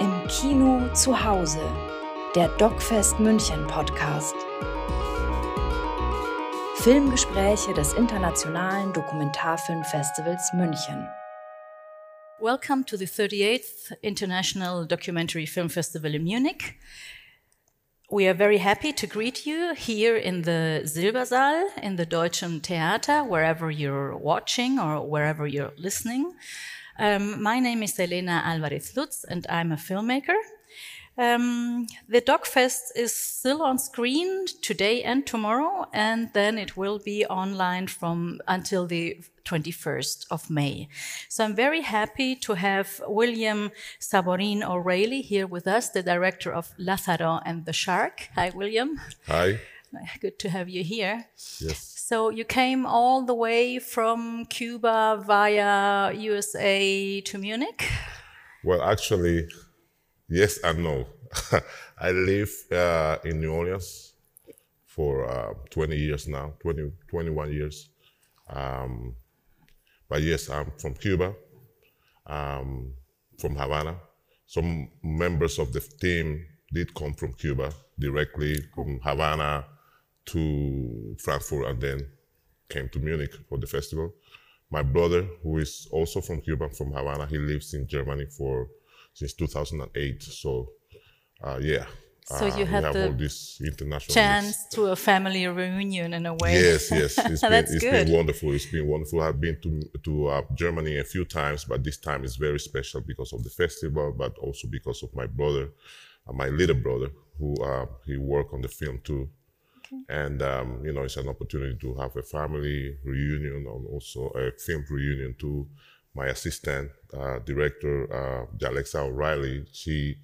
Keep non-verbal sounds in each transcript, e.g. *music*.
Im Kino zu Hause, der DocFest München Podcast. Filmgespräche des Internationalen Dokumentarfilmfestivals München. Welcome to the 38th International Documentary Film Festival in Munich. We are very happy to greet you here in the Silbersaal, in the Deutschen Theater, wherever you're watching or wherever you're listening. Um, my name is Elena Alvarez Lutz, and I'm a filmmaker. Um, the DocFest is still on screen today and tomorrow, and then it will be online from until the 21st of May. So I'm very happy to have William Sabourin O'Reilly here with us, the director of Lazaro and the Shark. Hi, William. Hi. *laughs* Good to have you here. Yes. So you came all the way from Cuba via USA to Munich? Well, actually, yes and no. *laughs* I live uh, in New Orleans for uh, 20 years now, 20, 21 years. Um, but yes, I'm from Cuba, um, from Havana. Some members of the team did come from Cuba directly from Havana to Frankfurt and then came to Munich for the festival. My brother, who is also from Cuba, from Havana, he lives in Germany for since 2008. So, uh, yeah. So you uh, had have the all this international Chance to a family reunion in a way. Yes, yes, *laughs* it's been That's it's been wonderful. It's been wonderful. I've been to to uh, Germany a few times, but this time is very special because of the festival, but also because of my brother, uh, my little brother, who uh, he worked on the film too, and um, you know it's an opportunity to have a family reunion and also a film reunion too. My assistant uh, director, uh, Jalexa O'Reilly, she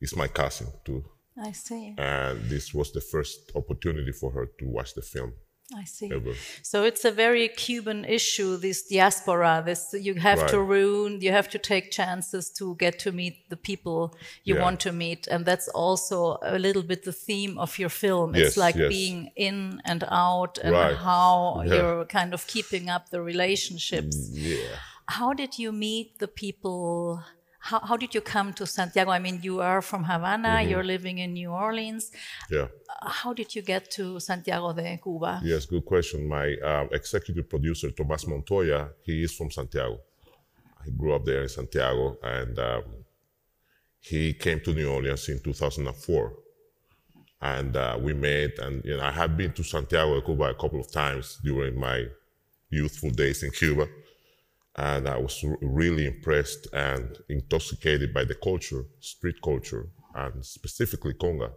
is my cousin too, I see. and this was the first opportunity for her to watch the film I see. ever. So it's a very Cuban issue, this diaspora. This you have to Right. ruin, you have to take chances to get to meet the people you Yeah. want to meet, and that's also a little bit the theme of your film. It's like yes. being in and out, and Right. how Yeah. you're kind of keeping up the relationships. Mm, yeah. How did you meet the people? How, how did you come to Santiago? I mean, you are from Havana, Mm-hmm. you're living in New Orleans. Yeah. How did you get to Santiago de Cuba? Yes, good question. My uh, executive producer, Tomas Montoya, he is from Santiago. He grew up there in Santiago, and um, he came to New Orleans in 2004. And uh, we met, and you know, I had been to Santiago de Cuba a couple of times during my youthful days in Cuba, and I was really impressed and intoxicated by the culture, street culture, and specifically conga.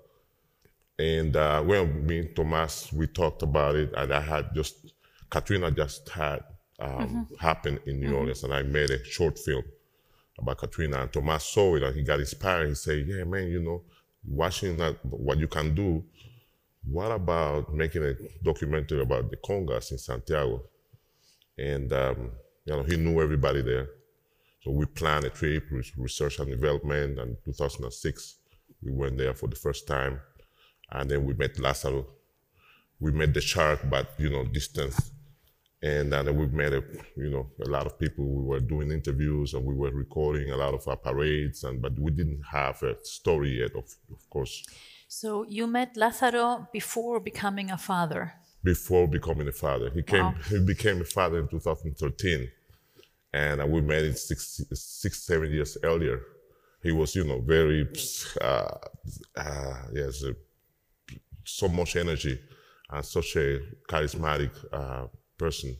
And uh, well, me and Tomas, we talked about it, and I had just Katrina just had um, happened in New Orleans, and I made a short film about Katrina. And Tomas saw it, and he got inspired. He said, "Yeah, man, you know, watching that, what you can do. What about making a documentary about the congas in Santiago?" And um, you know, he knew everybody there, so we planned a trip, re- research and development. And 2006, we went there for the first time and then we met Lazaro. We met the shark, but you know, distance. And then we met, a, you know, a lot of people. We were doing interviews and we were recording a lot of our parades, and but we didn't have a story yet, of, of course, So you met Lazaro before becoming a father. Before becoming a father. He came, Wow. he became a father in 2013, and uh, we met in six, six, seven years earlier. He was, you know, very, uh, uh, yes, uh, so much energy and such a charismatic uh, person.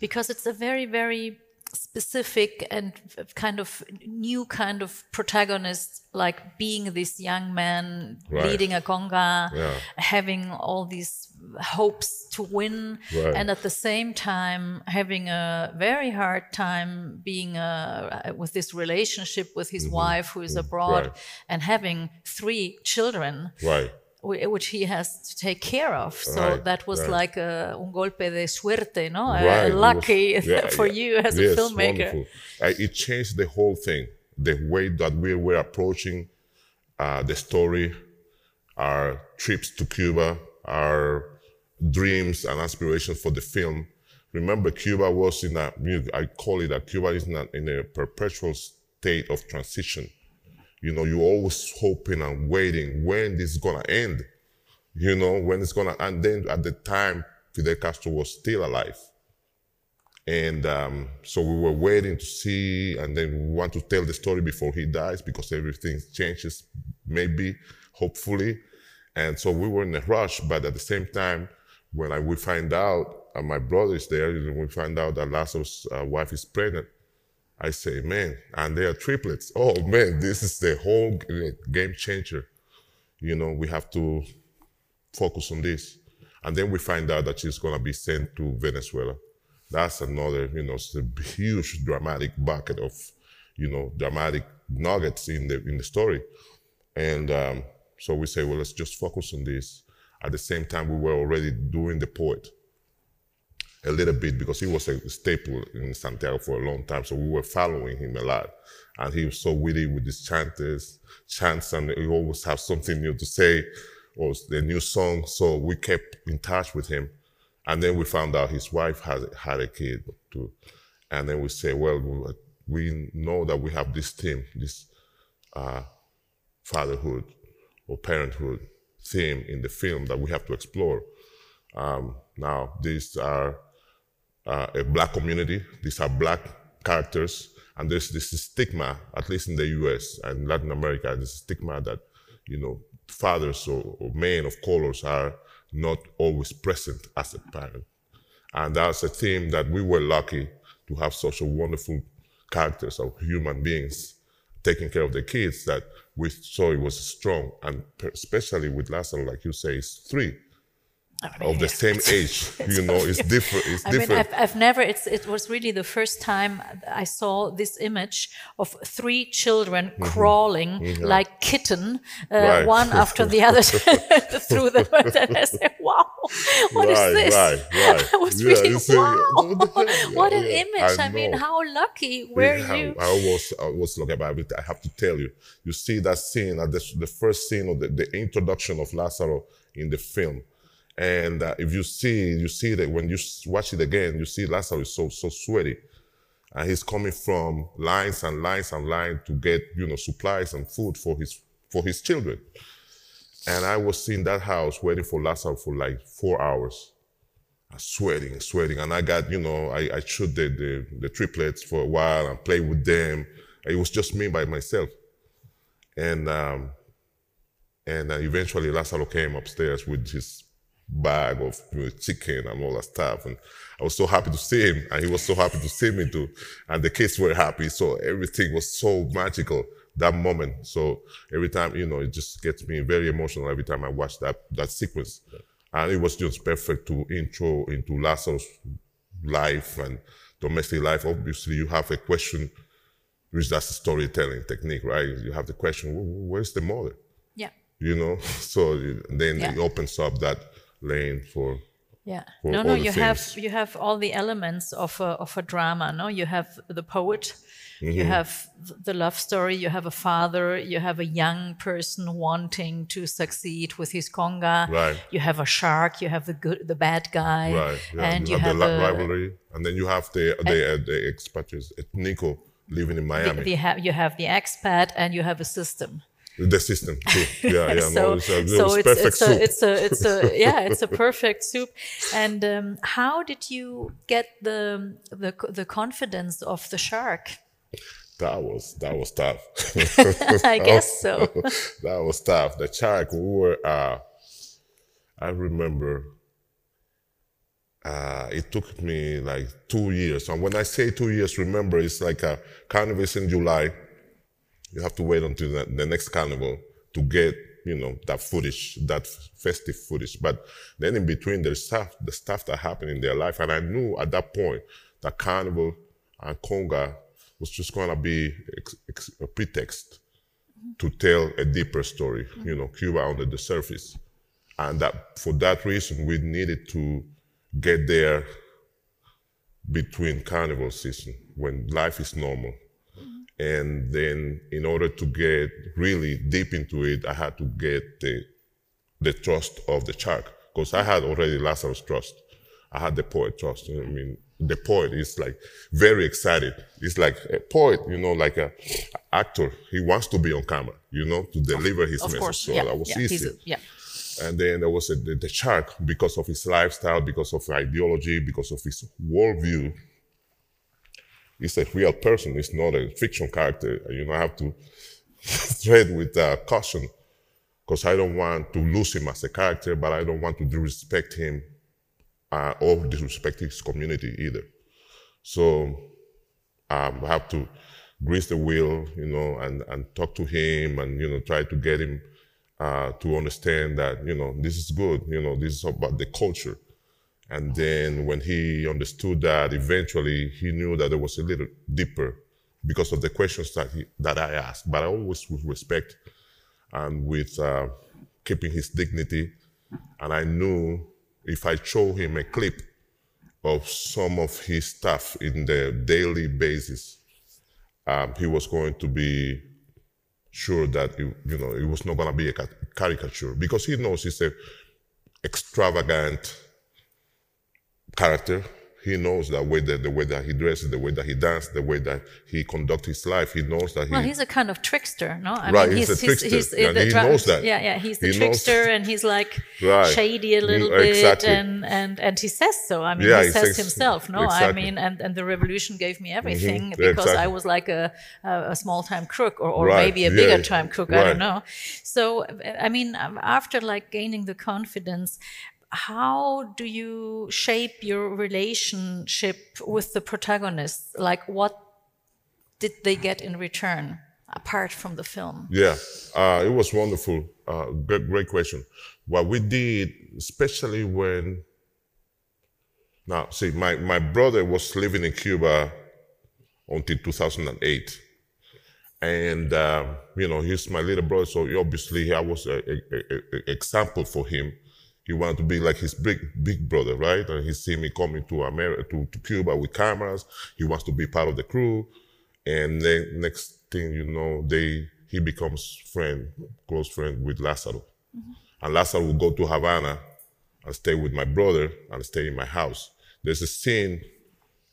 Because it's a very, very specific and kind of new kind of protagonist, like being this young man Right. leading a conga, Yeah. having all these hopes to win, Right. and at the same time having a very hard time being uh, with this relationship with his wife who is abroad, Mm-hmm. Right. and having three children. Right. Whi- which he has to take care of. So Right, that was right. like a, un golpe de suerte, no? Uh, right. It was- lucky *laughs* yeah, for yeah. you as a filmmaker. Uh, it changed the whole thing. The way that we were approaching uh, the story, our trips to Cuba, our dreams and aspirations for the film. Remember, Cuba was in a, I call it that Cuba is in a, in a perpetual state of transition. You know, you're always hoping and waiting when this is gonna end. You know, when it's gonna, and then at the time, Fidel Castro was still alive. And um, so we were waiting to see, and then we want to tell the story before he dies because everything changes, maybe, hopefully. And so we were in a rush, but at the same time, when I, we find out, and my brother is there, and we find out that Lazaro's uh, wife is pregnant, I say, man, and they are triplets. Oh man, this is the whole game changer. You know, we have to focus on this. And then we find out that she's gonna be sent to Venezuela that's another, you know, huge dramatic bucket of, you know, dramatic nuggets in the in the story. And um, so we say, well, let's just focus on this. At the same time, we were already doing the poet a little bit because he was a staple in Santiago for a long time. So we were following him a lot. And he was so witty with his chantes, chants, and he always have something new to say or the new song. So we kept in touch with him. And then we found out his wife had, had a kid too. And then we say, well, we know that we have this theme, this uh, fatherhood or parenthood theme in the film that we have to explore. Um, now, these are uh, a black community. These are black characters. And there's this stigma, at least in the US and Latin America, this stigma that, you know, fathers or, or men of colors are not always present as a parent. And that's a theme that we were lucky to have such a wonderful characters of human beings taking care of the kids that we saw it was strong. And especially with Lazaro, like you say, is three of the same *laughs* age. you know, it's different. It's I different. mean, I've, I've never. It's it was really the first time I saw this image of three children mm-hmm. crawling mm-hmm. like kitten, uh, right. one after the other *laughs* *laughs* through the. And I said, "Wow, what right, is this?" Right, right. I was yeah, really wow. what an yeah, image! I, I, mean, how lucky were yeah, you? I was I was lucky about it. I have to tell you. You see that scene at the, the first scene of the, the introduction of Lazaro in the film and uh, if you see, you see that when you watch it again, you see Lazaro is so so sweaty, and he's coming from lines and lines and lines to get you know supplies and food for his for his children. And I was in that house waiting for Lazaro for like four hours, sweating, sweating. And I got you know I, I shot the, the the triplets for a while and played with them. It was just me by myself, and um, and uh, eventually Lazaro came upstairs with his bag of you know, chicken and all that stuff. And I was so happy to see him, and he was so happy to see me too. And the kids were happy, so everything was so magical that moment. So every time, you know, it just gets me very emotional every time I watch that that sequence. And it was just perfect to intro into Lazaro's life and domestic life. Obviously, you have a question, which that's a storytelling technique, right? You have the question, where's the mother? Yeah. You know, *laughs* so then yeah. it opens up that lane for yeah for no no you things. have you have all the elements of a, of a drama no you have the poet mm-hmm. you have the love story you have a father you have a young person wanting to succeed with his conga right. you have a shark you have the good the bad guy right yeah. and you, you have, have, the rivalry and then you have the the, uh, the expatriates Nico living in Miami the, the ha- you have the expat and you have a system the system too. *laughs* Yeah, yeah. so, no, it's a, so it's, it's a, it's a, it's *laughs* a, yeah, it's a perfect soup. And um, how did you get the, the the confidence of the shark? That was that was tough. *laughs* I guess so. that was tough. The shark. We were. Uh, I remember. Uh, it took me like two years. And when I say two years, remember, it's like a carnival in July you have to wait until the, next carnival to get you know that footage, that festive footage. But then in between, there's stuff, the stuff that happened in their life, and I knew at that point that carnival and conga was just going to be a pretext to tell a deeper story. You know, Cuba under the surface, and that for that reason we needed to get there between carnival season when life is normal and then in order to get really deep into it, I had to get the, the trust of the shark because I had already Lazaro's trust. I had the poet trust. I mean, the poet is like very excited. He's like a poet, you know, like a actor. He wants to be on camera, you know, to deliver his Of message. course, so yeah, that was yeah, easy. a- yeah. And then there was a, the, the shark because of his lifestyle, because of ideology, because of his worldview. He's a real person. He's not a fiction character. You know, I have to *laughs* tread with uh, caution because I don't want to lose him as a character, but I don't want to disrespect him uh, or disrespect his community either. So um, I have to grease the wheel, you know, and, and talk to him and, you know, try to get him uh, to understand that, you know, this is good, you know, this is about the culture. And then when he understood that, eventually he knew that there was a little deeper because of the questions that, he, that I asked, but I always with respect and with uh, keeping his dignity. And I knew if I show him a clip of some of his stuff in the daily basis, um, he was going to be sure that it, you know it was not going to be a caricature because he knows he's a extravagant character. He knows that way that the way that he dresses, the way that he dances, the way that he conducts his life. He knows that he. Well, he's a kind of trickster, no? I Right, mean, he's a trickster, and the he dra- knows that. Yeah, yeah, he's the He knows- trickster, and he's like Right. shady a little Mm, bit, exactly. and and and he says so. I mean, Yeah, he, he says says- himself, no? I mean, and and the revolution gave me everything Mhm, because I was like a a, small time crook, or or Right, maybe a yeah, bigger time crook. I don't know. So, I mean, after like gaining the confidence. How do you shape your relationship with the protagonists? Like, what did they get in return apart from the film? Yeah, uh, it was wonderful. Uh, great, great question. What we did, especially when now, see, my, my brother was living in Cuba until 2008. And, uh, you know, he's my little brother, so obviously I was an example for him. He wanted to be like his big big brother, right? And he see me coming to America, to, to Cuba with cameras. He wants to be part of the crew. And then next thing you know, they he becomes friend, close friend with Lazaro. Mm-hmm. And Lazaro will go to Havana and stay with my brother and stay in my house. There's a scene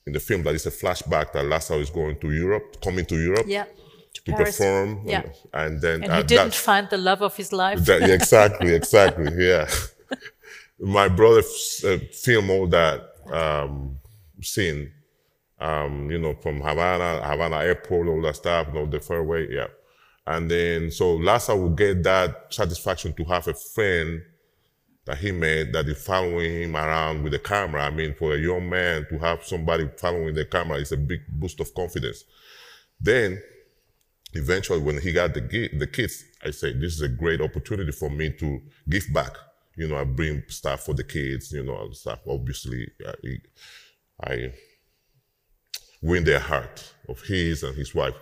in the film that is a flashback that Lazaro is going to Europe, coming to Europe Yeah. to Paris. perform. Yeah. And then And he didn't that- find the love of his life. that, exactly, *laughs* exactly. Yeah. My brother f- uh, filmed all that um, scene, um, you know, from Havana, Havana airport, all that stuff, you know, the fairway, yeah. And then, so Lassa will get that satisfaction to have a friend that he met that is following him around with the camera. I mean, for a young man to have somebody following the camera is a big boost of confidence. Then, eventually when he got the the kids, I said, this is a great opportunity for me to give back. You know, I bring stuff for the kids, you know, and stuff. Obviously, I, I win their heart of his and his wife.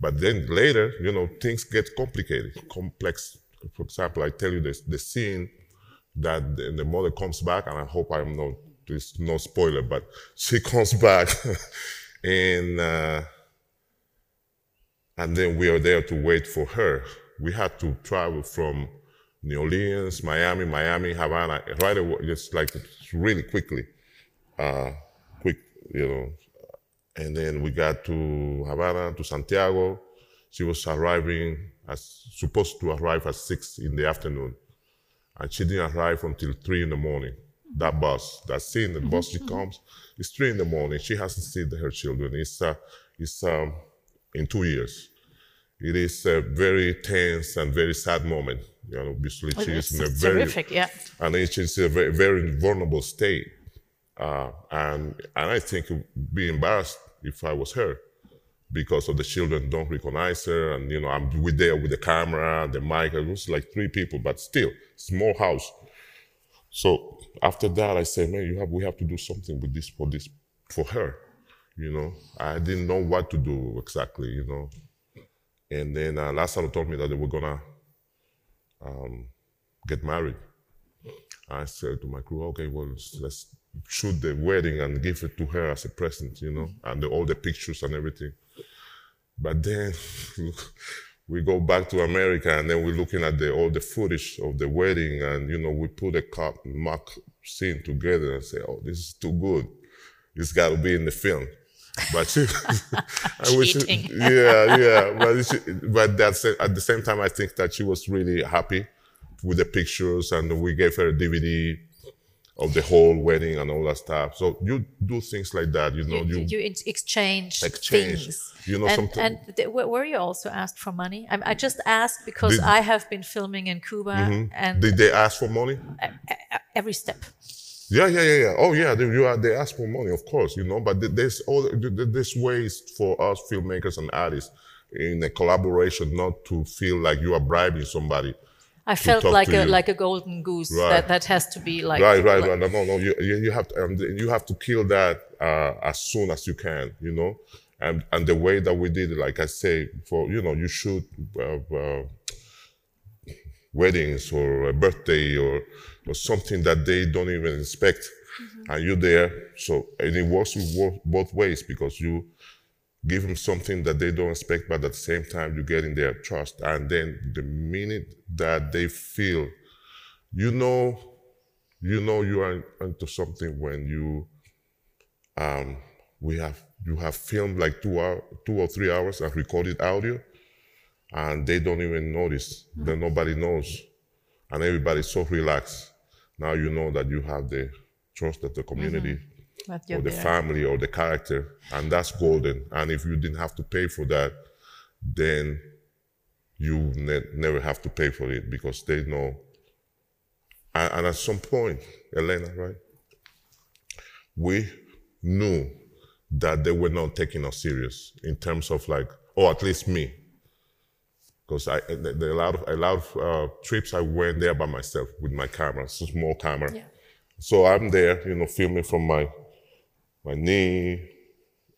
But then later, you know, things get complicated, complex. For example, I tell you this, the scene that the, the mother comes back, and I hope I'm not, there's no spoiler, but *laughs* she comes back *laughs* and, uh, and then we are there to wait for her. We had to travel from New Orleans, Miami, Miami, Havana, right away, just like really quickly, uh, quick, you know. And then we got to Havana, to Santiago. She was arriving, as supposed to arrive at six in the afternoon, and she didn't arrive until three in the morning. That bus, that scene, the bus she comes, it's three in the morning. She hasn't seen her children. It's uh, it's um, in two years. It is a very tense and very sad moment. You know, obviously she is in a very terrific, yeah. and it's just a very, very vulnerable state. Uh, and and I think be embarrassed if I was her because of the children don't recognize her, and you know I'm with there with the camera, and the mic. It was like three people, but still small house. So after that, I said, man, you have we have to do something with this for this for her. You know, I didn't know what to do exactly. You know, and then uh, told me that they were gonna um, get married. I said to my crew, okay, well, let's, shoot the wedding and give it to her as a present, you know, and the, all the pictures and everything. But then *laughs* we go back to America and then we're looking at the, all the footage of the wedding and, you know, we put a mock scene together and say, oh, this is too good. it's got to be in the film. But she, *laughs* I wish, yeah, yeah. *laughs* But she, but that's at the same time, I think that she was really happy with the pictures, and we gave her a DVD of the whole wedding and all that stuff. So you do things like that, you know. you, You, you exchange, Exchange. things. You know, and, something- and were you also asked for money? I, I just asked because Did- I have been filming in Cuba mm-hmm. and did they ask for money? every step. Yeah, yeah, yeah, yeah. Oh, yeah. They, you are, they ask for money, of course, you know. But there's all th- th- there's ways for us filmmakers and artists in a collaboration not to feel like you are bribing somebody. I felt like a you. like a golden goose. Right. That that has to be like right, right, like- right. No, no, no. You, you, you have to, um, you have to kill that uh, as soon as you can, you know. And and the way that we did it, like I say, for you know, you shoot uh, uh, weddings or a birthday or or something that they don't even expect, and you're there. So and it works with both ways because you give them something that they don't expect, but at the same time you get in their trust. And then the minute that they feel, you know, you know you are into something when you um we have you have filmed like two hour two or three hours of recorded audio and they don't even notice that nobody knows and everybody's so relaxed. Now you know that you have the trust of the community mm-hmm. that or the there. family or the character and that's golden. And if you didn't have to pay for that then you ne- never have to pay for it because they know and, and at some point elena right? We knew that they were not taking us serious in terms of like or at least me because I the, the, a lot of a lot of uh, trips I went there by myself with my camera, small camera. Yeah. So I'm there, you know, filming from my my knee,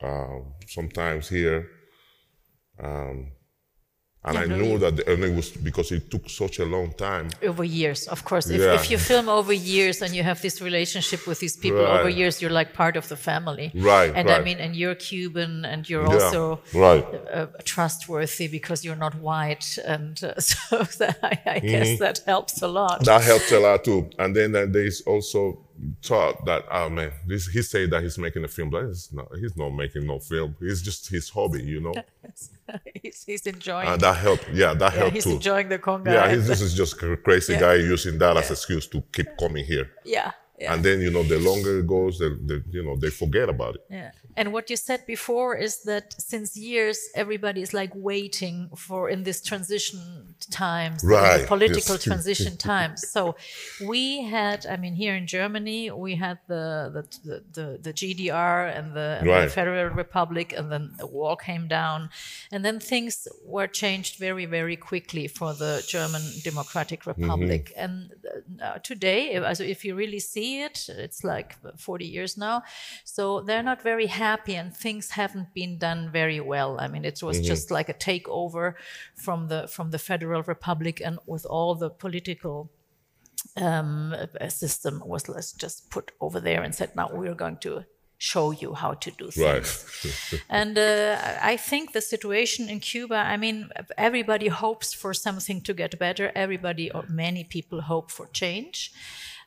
um, sometimes here, um, and I Yeah, knew you- that, and it was because it took such a long time. over years, of course. If, Yeah. if you film over years and you have this relationship with these people over years, you're like part of the family. Right, And I mean, and you're Cuban and you're Yeah, also right. uh, trustworthy because you're not white. And uh, *laughs* so that, I, I Mm-hmm. guess that helps a lot. That helps a lot too. And then uh, there's also thought that, oh man, this, he said that he's making a film, but he's not, he's not making no film. It's just his hobby, you know? *laughs* *laughs* he's, he's enjoying. And that helped. Yeah, that yeah, helped he's too. enjoying the conga. yeah, he's, this is just a crazy Yeah. guy using that as excuse to keep coming here. yeah, yeah. And then, you know, the longer it goes, the, the, you know, they forget about it. Yeah. And what you said before is that since years, everybody is like waiting for in this transition times, Right, political yes. *laughs* transition times. So we had, I mean, here in Germany, we had the the the, the GDR and the, and the Federal Republic, and then the wall came down, and then things were changed very very quickly for the German Democratic Republic. And uh, today, if, also if you really see it, it's like 40 years now. So they're not very happy, and things haven't been done very well. I mean, it was just like a takeover from the from the Federal Republic, and with all the political um, uh, system was let's just put over there and said, now we're going to show you how to do things. Right. *laughs* And uh, I think the situation in Cuba, I mean, everybody hopes for something to get better. Everybody, or many people hope for change.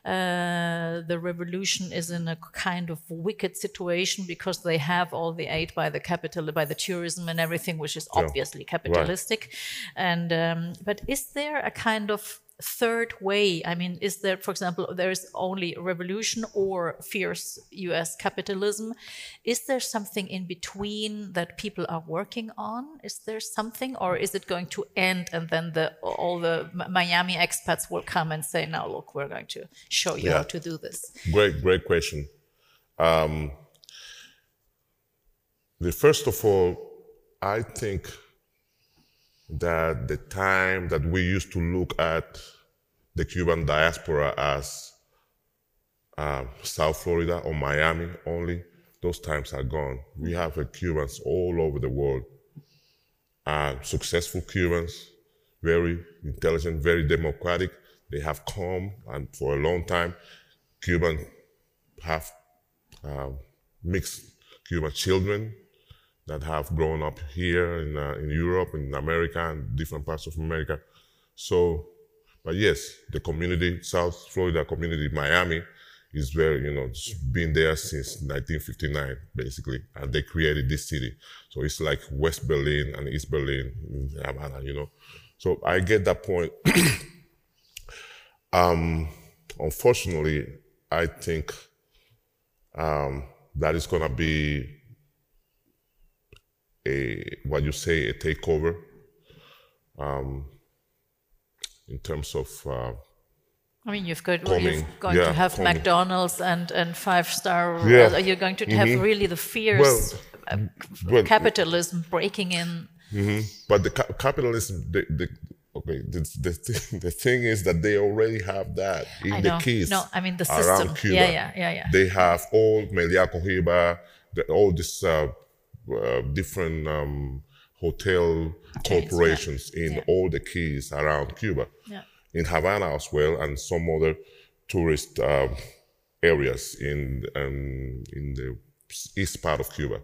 Uh, the revolution is in a kind of wicked situation because they have all the aid by the capital, by the tourism and everything, which is obviously capitalistic. And um, but is there a kind of third way? I mean, is there, for example, there is only revolution or fierce U.S. capitalism? Is there something in between that people are working on? Is there something, or is it going to end and then the all the Miami expats will come and say, "Now, look, we're going to show you Yeah. how to do this." Great, great question. Um, the first of all, I think that the time that we used to look at the Cuban diaspora as uh, South Florida or Miami only, those times are gone. We have uh, Cubans all over the world, uh, successful Cubans, very intelligent, very democratic. They have come, and for a long time, Cuban have uh, mixed Cuban children that have grown up here in, uh, in Europe, in America, and different parts of America. So, but yes, the community, South Florida community, Miami, is very, you know, it's been there since 1959, basically, and they created this city. So it's like West Berlin and East Berlin, Havana, you know. So I get that point. *coughs* um, unfortunately, I think um, that is going to be a what you say a takeover um, in terms of. Uh, I mean, you've got Coming, you're going yeah, to have coming. McDonald's and and five star. Yeah. Mm-hmm. You're going to have really the fierce uh, well- capitalism breaking in. But the ca- capitalism, the, the okay, the, the, thing, *laughs* the thing is that they already have that in I the know. keys. No, I mean the around system. Cuba. Yeah, yeah, yeah, yeah. They have all Melia Cohiba, the, all these uh, uh, different um, hotel Chains, yeah. corporations in Yeah. all the keys around Cuba. Yeah. In Havana as well, and some other tourist uh, areas in um, in the east part of Cuba.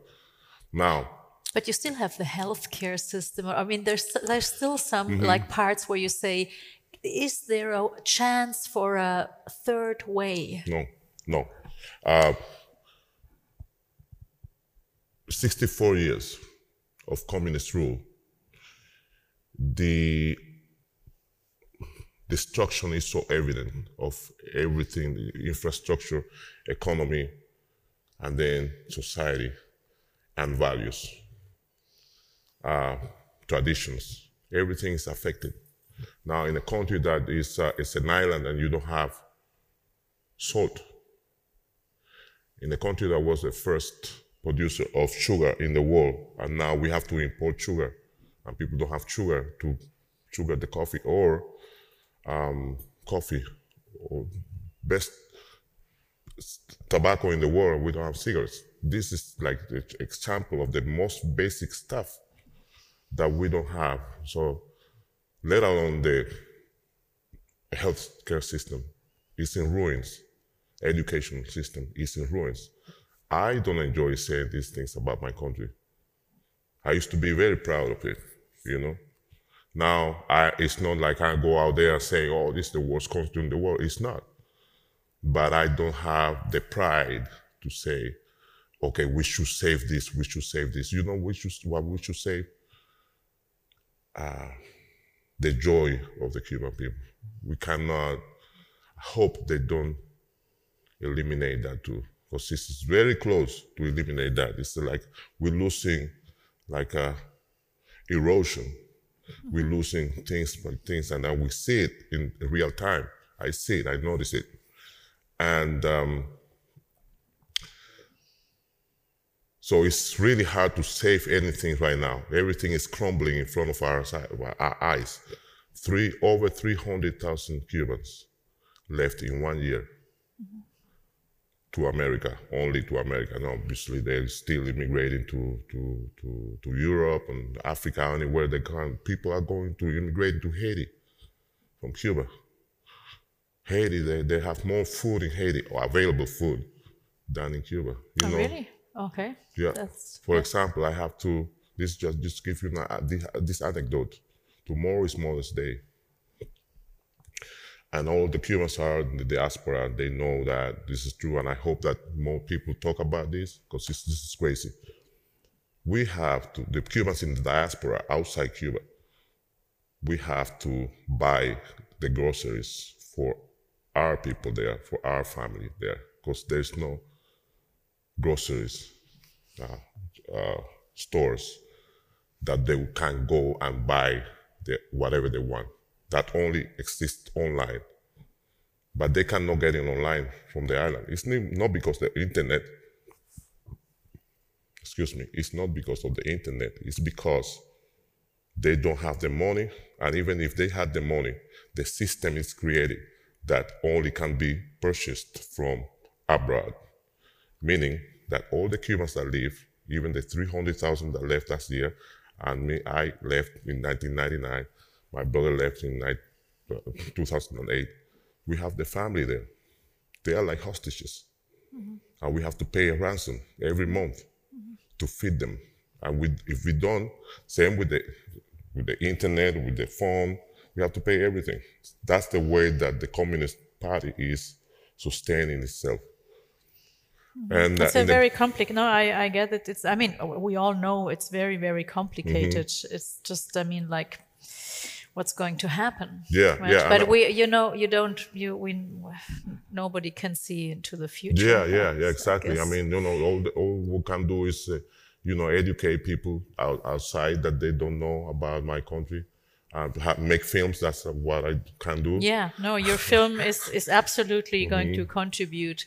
Now, But you still have the healthcare system. I mean, there's there's still some Mm-hmm. like parts where you say, is there a chance for a third way? No, no. Uh, 64 years of communist rule. The destruction is so evident of everything infrastructure, economy, and then society and values, uh, traditions. Everything is affected. Now, in a country that is uh, it's an island and you don't have salt, in a country that was the first producer of sugar in the world, and now we have to import sugar, and people don't have sugar to sugar the coffee or um, coffee or best tobacco in the world. We don't have cigarettes. This is like the example of the most basic stuff that we don't have. So, let alone the healthcare system is in ruins. Education system is in ruins. I don't enjoy saying these things about my country. I used to be very proud of it, you know. Now I, it's not like I go out there and say, "Oh, this is the worst country in the world." It's not, but I don't have the pride to say, "Okay, we should save this. We should save this." You know, we should what we should save. Uh, the joy of the Cuban people. We cannot hope they don't eliminate that too, because this is very close to eliminate that. It's like we're losing, like a erosion. We're mm-hmm. losing things by things, and then we see it in real time. I see it. I notice it, and um, so it's really hard to save anything right now. Everything is crumbling in front of our, our eyes. Three over three hundred thousand Cubans left in one year mm-hmm. To America, only to America. And obviously, they're still immigrating to, to, to, to Europe and Africa, anywhere they can. People are going to immigrate to Haiti from Cuba. Haiti, they, they have more food in Haiti, or available food, than in Cuba. You Oh, know? really? Okay. Yeah. That's For example, I have to, this just, just give you an, uh, this, this anecdote. Tomorrow is Mother's Day. And all the Cubans are in the diaspora. They know that this is true. And I hope that more people talk about this because this, this is crazy. We have to, the Cubans in the diaspora outside Cuba, we have to buy the groceries for our people there, for our family there, because there's no groceries uh, uh, stores that they can go and buy the, whatever they want. That only exist online. But they cannot get it online from the island. It's not because the internet, excuse me, it's not because of the internet. It's because they don't have the money. And even if they had the money, the system is created that only can be purchased from abroad meaning that all the Cubans that leave, even the 300,000 that left last year, and me, I left in 1999, my brother left in uh, 2008, we have the family there. They are like hostages. And we have to pay a ransom every month to feed them. And we, if we don't, same with the, with the internet, with the phone, we have to pay everything. That's the way that the Communist Party is sustaining itself. And uh, a very complicated. No, I, I get it. It's. I mean, we all know it's very, very complicated. Mm-hmm. It's just. I mean, like, what's going to happen? Yeah, right? yeah, But we, you know, you don't. You, we, nobody can see into the future. Yeah, yeah, yeah, exactly. I, guess- mean, you know, all, the, all we can do is, uh, you know, educate people out, outside that they don't know about my country, uh, ha- make films. That's what I can do. Yeah, no, your film is is absolutely *laughs* going to contribute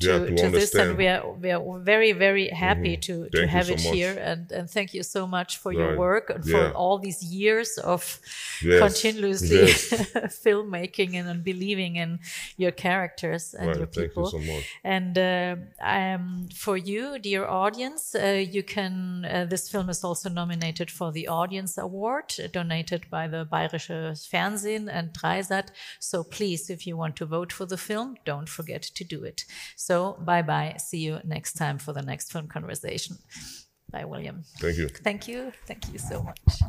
to, Mm-hmm. Yeah, to to this, and we are we are very very happy to to Thank have so it much. here, and and thank you so much for your work and for all these years of Yes, continuously yes. *laughs* filmmaking and, and believing in your characters and Right, your thank you people. so much. And uh, um, for you, dear audience, uh, you can. Uh, this film is also nominated for the Audience Award, uh, donated by the Bayerische Fernsehen and 3sat. So please, if you want to vote for the film, don't forget to do it. So bye bye. See you next time for the next film conversation. Bye, William. Thank you. Thank you. Thank you so much.